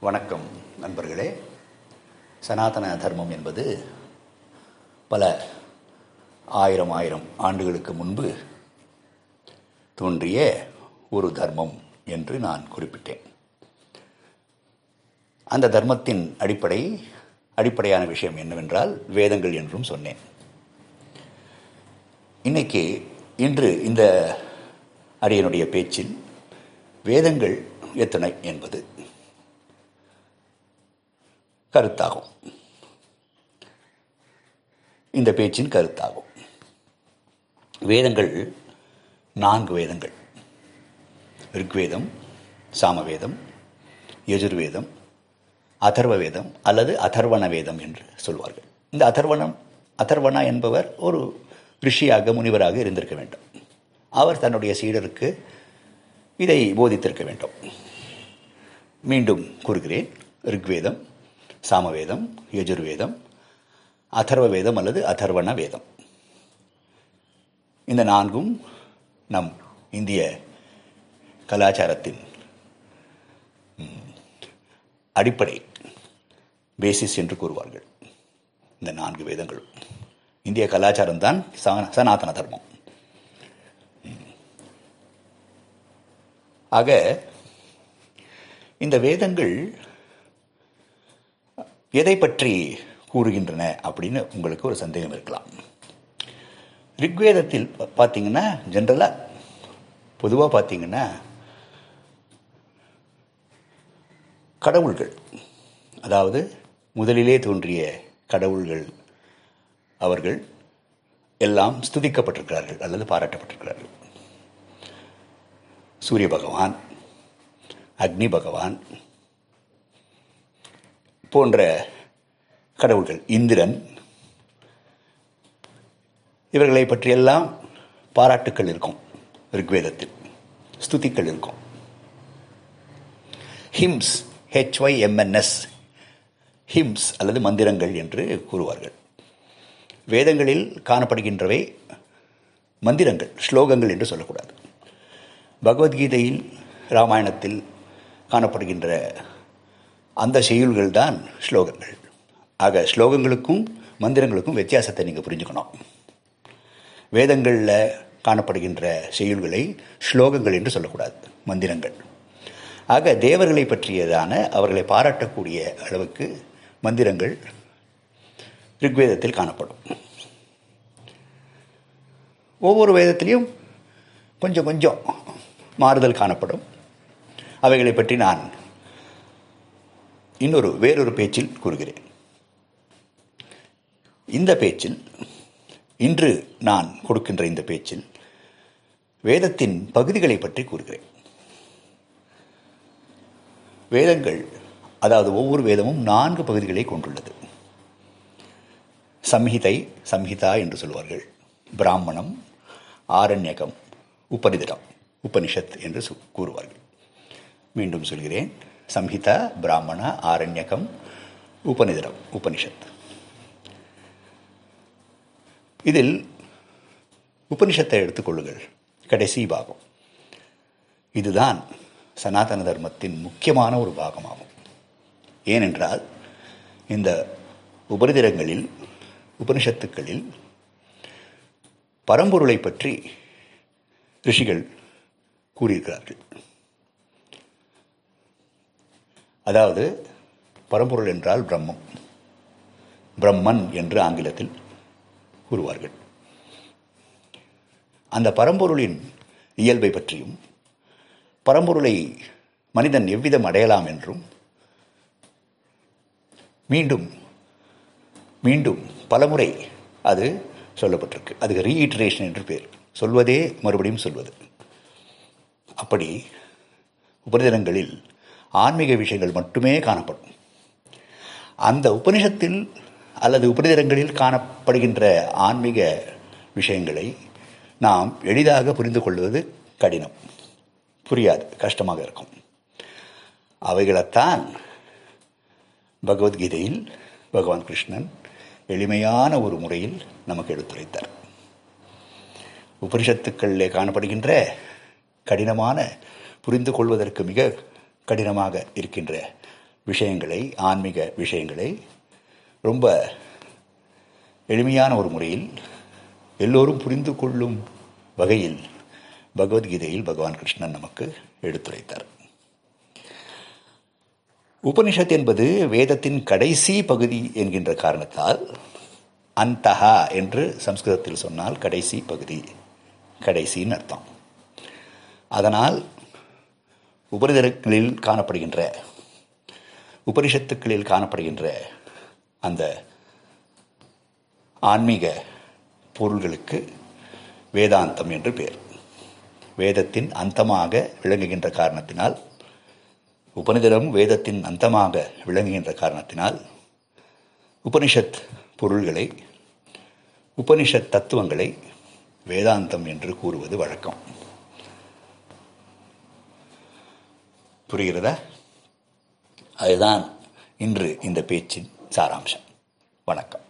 வணக்கம் நண்பர்களே. சனாதன தர்மம் என்பது பல ஆயிரம் ஆயிரம் ஆண்டுகளுக்கு முன்பு தோன்றிய ஒரு தர்மம் என்று நான் குறிப்பிட்டேன். அந்த தர்மத்தின் அடிப்படை அடிப்படையான விஷயம் என்னவென்றால் வேதங்கள் என்றும் சொன்னேன். இன்னைக்கு இன்று இந்த அடியனுடைய பேச்சில் வேதங்கள் எத்தனை என்பது. கருத்தாகும். இந்த பேச்சின் கருத்தாகும். வேதங்கள் நான்கு வேதங்கள். ரிக்வேதம் சாமவேதம் யஜுர்வேதம் அதர்வ வேதம் அல்லது அதர்வண வேதம் என்று சொல்வார்கள். இந்த அதர்வணம் அதர்வணா என்பவர் ஒரு ரிஷியாக முனிவராக இருந்திருக்க வேண்டும். அவர் தன்னுடைய சீடருக்கு இதை போதித்திருக்க வேண்டும். மீண்டும் கூறுகிறேன். ரிக்வேதம் சாமவேதம் யஜுர்வேதம் அதர்வ வேதம் அல்லது அதர்வண வேதம் இந்த நான்கும் நம் இந்திய கலாச்சாரத்தின் அடிப்படை பேசிஸ் என்று கூறுவார்கள். இந்த நான்கு வேதங்களும் இந்திய கலாச்சாரம் தான் சனாதன தர்மம். ஆக இந்த வேதங்கள் எதை பற்றி கூறுகின்றன அப்படின்னு உங்களுக்கு ஒரு சந்தேகம் இருக்கலாம். ரிக்வேதத்தில் பார்த்தீங்கன்னா ஜென்ரலாக பொதுவாக பார்த்தீங்கன்னா கடவுள்கள் அதாவது முதலிலே தோன்றிய கடவுள்கள் அவர்கள் எல்லாம் ஸ்துதிக்கப்பட்டிருக்கிறார்கள் அல்லது பாராட்டப்பட்டிருக்கிறார்கள். சூரிய பகவான் அக்னி பகவான் போன்ற கடவுள்கள். இந்திரன் இவர்களை பற்றியெல்லாம் பாராட்டுக்கள் இருக்கும். ரிக்வேதத்தில் ஸ்துதிகள் இருக்கும். ஹிம்ஸ் ஹெச்ஒய் எம்என்எஸ் ஹிம்ஸ் அல்லது மந்திரங்கள் என்று கூறுவார்கள். வேதங்களில் காணப்படுகின்றவை மந்திரங்கள் ஸ்லோகங்கள் என்று சொல்லக்கூடாது. பகவத்கீதையில் ராமாயணத்தில் காணப்படுகின்ற அந்த செய்யுள்கள் தான் ஸ்லோகங்கள். ஆக ஸ்லோகங்களுக்கும் மந்திரங்களுக்கும் வித்தியாசத்தை நீங்கள் புரிஞ்சுக்கணும். வேதங்களில் காணப்படுகின்ற செய்யுள்களை ஸ்லோகங்கள் என்று சொல்லக்கூடாது மந்திரங்கள். ஆக தேவர்களை பற்றியதான அவர்களை பாராட்டக்கூடிய அளவுக்கு மந்திரங்கள் ரிக்வேதத்தில் காணப்படும். ஒவ்வொரு வேதத்திலையும் கொஞ்சம் கொஞ்சம் மாறுதல் காணப்படும். அவைகளை பற்றி நான் இன்னொரு வேறொரு பேச்சில் கூறுகிறேன். இந்த பேச்சில் இன்று நான் கொடுக்கின்ற இந்த பேச்சில் வேதத்தின் பகுதிகளை பற்றி கூறுகிறேன். வேதங்கள் அதாவது ஒவ்வொரு வேதமும் நான்கு பகுதிகளை கொண்டுள்ளது. சம்ஹிதை சம்ஹிதா என்று சொல்வார்கள். பிராமணம் ஆரண்யகம் உபனிதரம் உபனிஷத் என்று கூறுவார்கள். மீண்டும் சொல்கிறேன். சம்ஹிதா பிராமண ஆரண்யகம் உபனிதரம் உபனிஷத். இதில் உபனிஷத்தை எடுத்துக்கொள்ளுங்கள். கடைசி பாகம். இதுதான் சனாதன தர்மத்தின் முக்கியமான ஒரு பாகமாகும். ஏனென்றால் இந்த உபரிதிரங்களில் உபனிஷத்துக்களில் பரம்பொருளை பற்றி ரிஷிகள் கூறியிருக்கிறார்கள். அதாவது பரம்பொருள் என்றால் பிரம்மம். பிரம்மன் என்று ஆங்கிலத்தில் கூறுவார்கள். அந்த பரம்பொருளின் இயல்பை பற்றியும் பரம்பொருளை மனிதன் எவ்விதம் அடையலாம் என்றும் மீண்டும் மீண்டும் பலமுறை அது சொல்லப்பட்டிருக்கு. அதுக்கு ரீஇட்ரேஷன் என்று பேர். சொல்வதே மறுபடியும் சொல்வது. அப்படி உபரிதனங்களில் ஆன்மீக விஷயங்கள் மட்டுமே காணப்படும். அந்த உபனிஷத்தில் அல்லது உபரிதனங்களில் காணப்படுகின்ற ஆன்மீக விஷயங்களை நாம் எளிதாக புரிந்து கொள்வது கடினம். புரியாது கஷ்டமாக இருக்கும். அவைகளைத்தான் பகவத்கீதையில் பகவான் கிருஷ்ணன் எளிமையான ஒரு முறையில் நமக்கு எடுத்துரைத்தார். உபனிஷத்துக்களிலே காணப்படுகின்ற கடினமான புரிந்து கொள்வதற்கு மிக கடினமாக இருக்கின்ற விஷயங்களை ஆன்மீக விஷயங்களை ரொம்ப எளிமையான ஒரு முறையில் எல்லோரும் புரிந்து கொள்ளும் வகையில் பகவத்கீதையில் பகவான் கிருஷ்ணன் நமக்கு எடுத்துரைத்தார். உபனிஷத் என்பது வேதத்தின் கடைசி பகுதி என்கின்ற காரணத்தால் அந்தஹா என்று சம்ஸ்கிருதத்தில் சொன்னால் கடைசி பகுதி கடைசின்னு அர்த்தம். அதனால் உபரிதரங்களில் காணப்படுகின்ற உபனிஷத்துக்களில் காணப்படுகின்ற அந்த ஆன்மீக பொருள்களுக்கு வேதாந்தம் என்று பெயர் வேதத்தின் அந்தமாக விளங்குகின்ற காரணத்தினால் உபனிதரம் வேதத்தின் அந்தமாக விளங்குகின்ற காரணத்தினால் உபனிஷத் பொருள்களை உபனிஷத் தத்துவங்களை வேதாந்தம் என்று கூறுவது வழக்கம். புரிகிறதா? அதுதான் இன்று இந்த பேச்சின் சாராம்சம். வணக்கம்.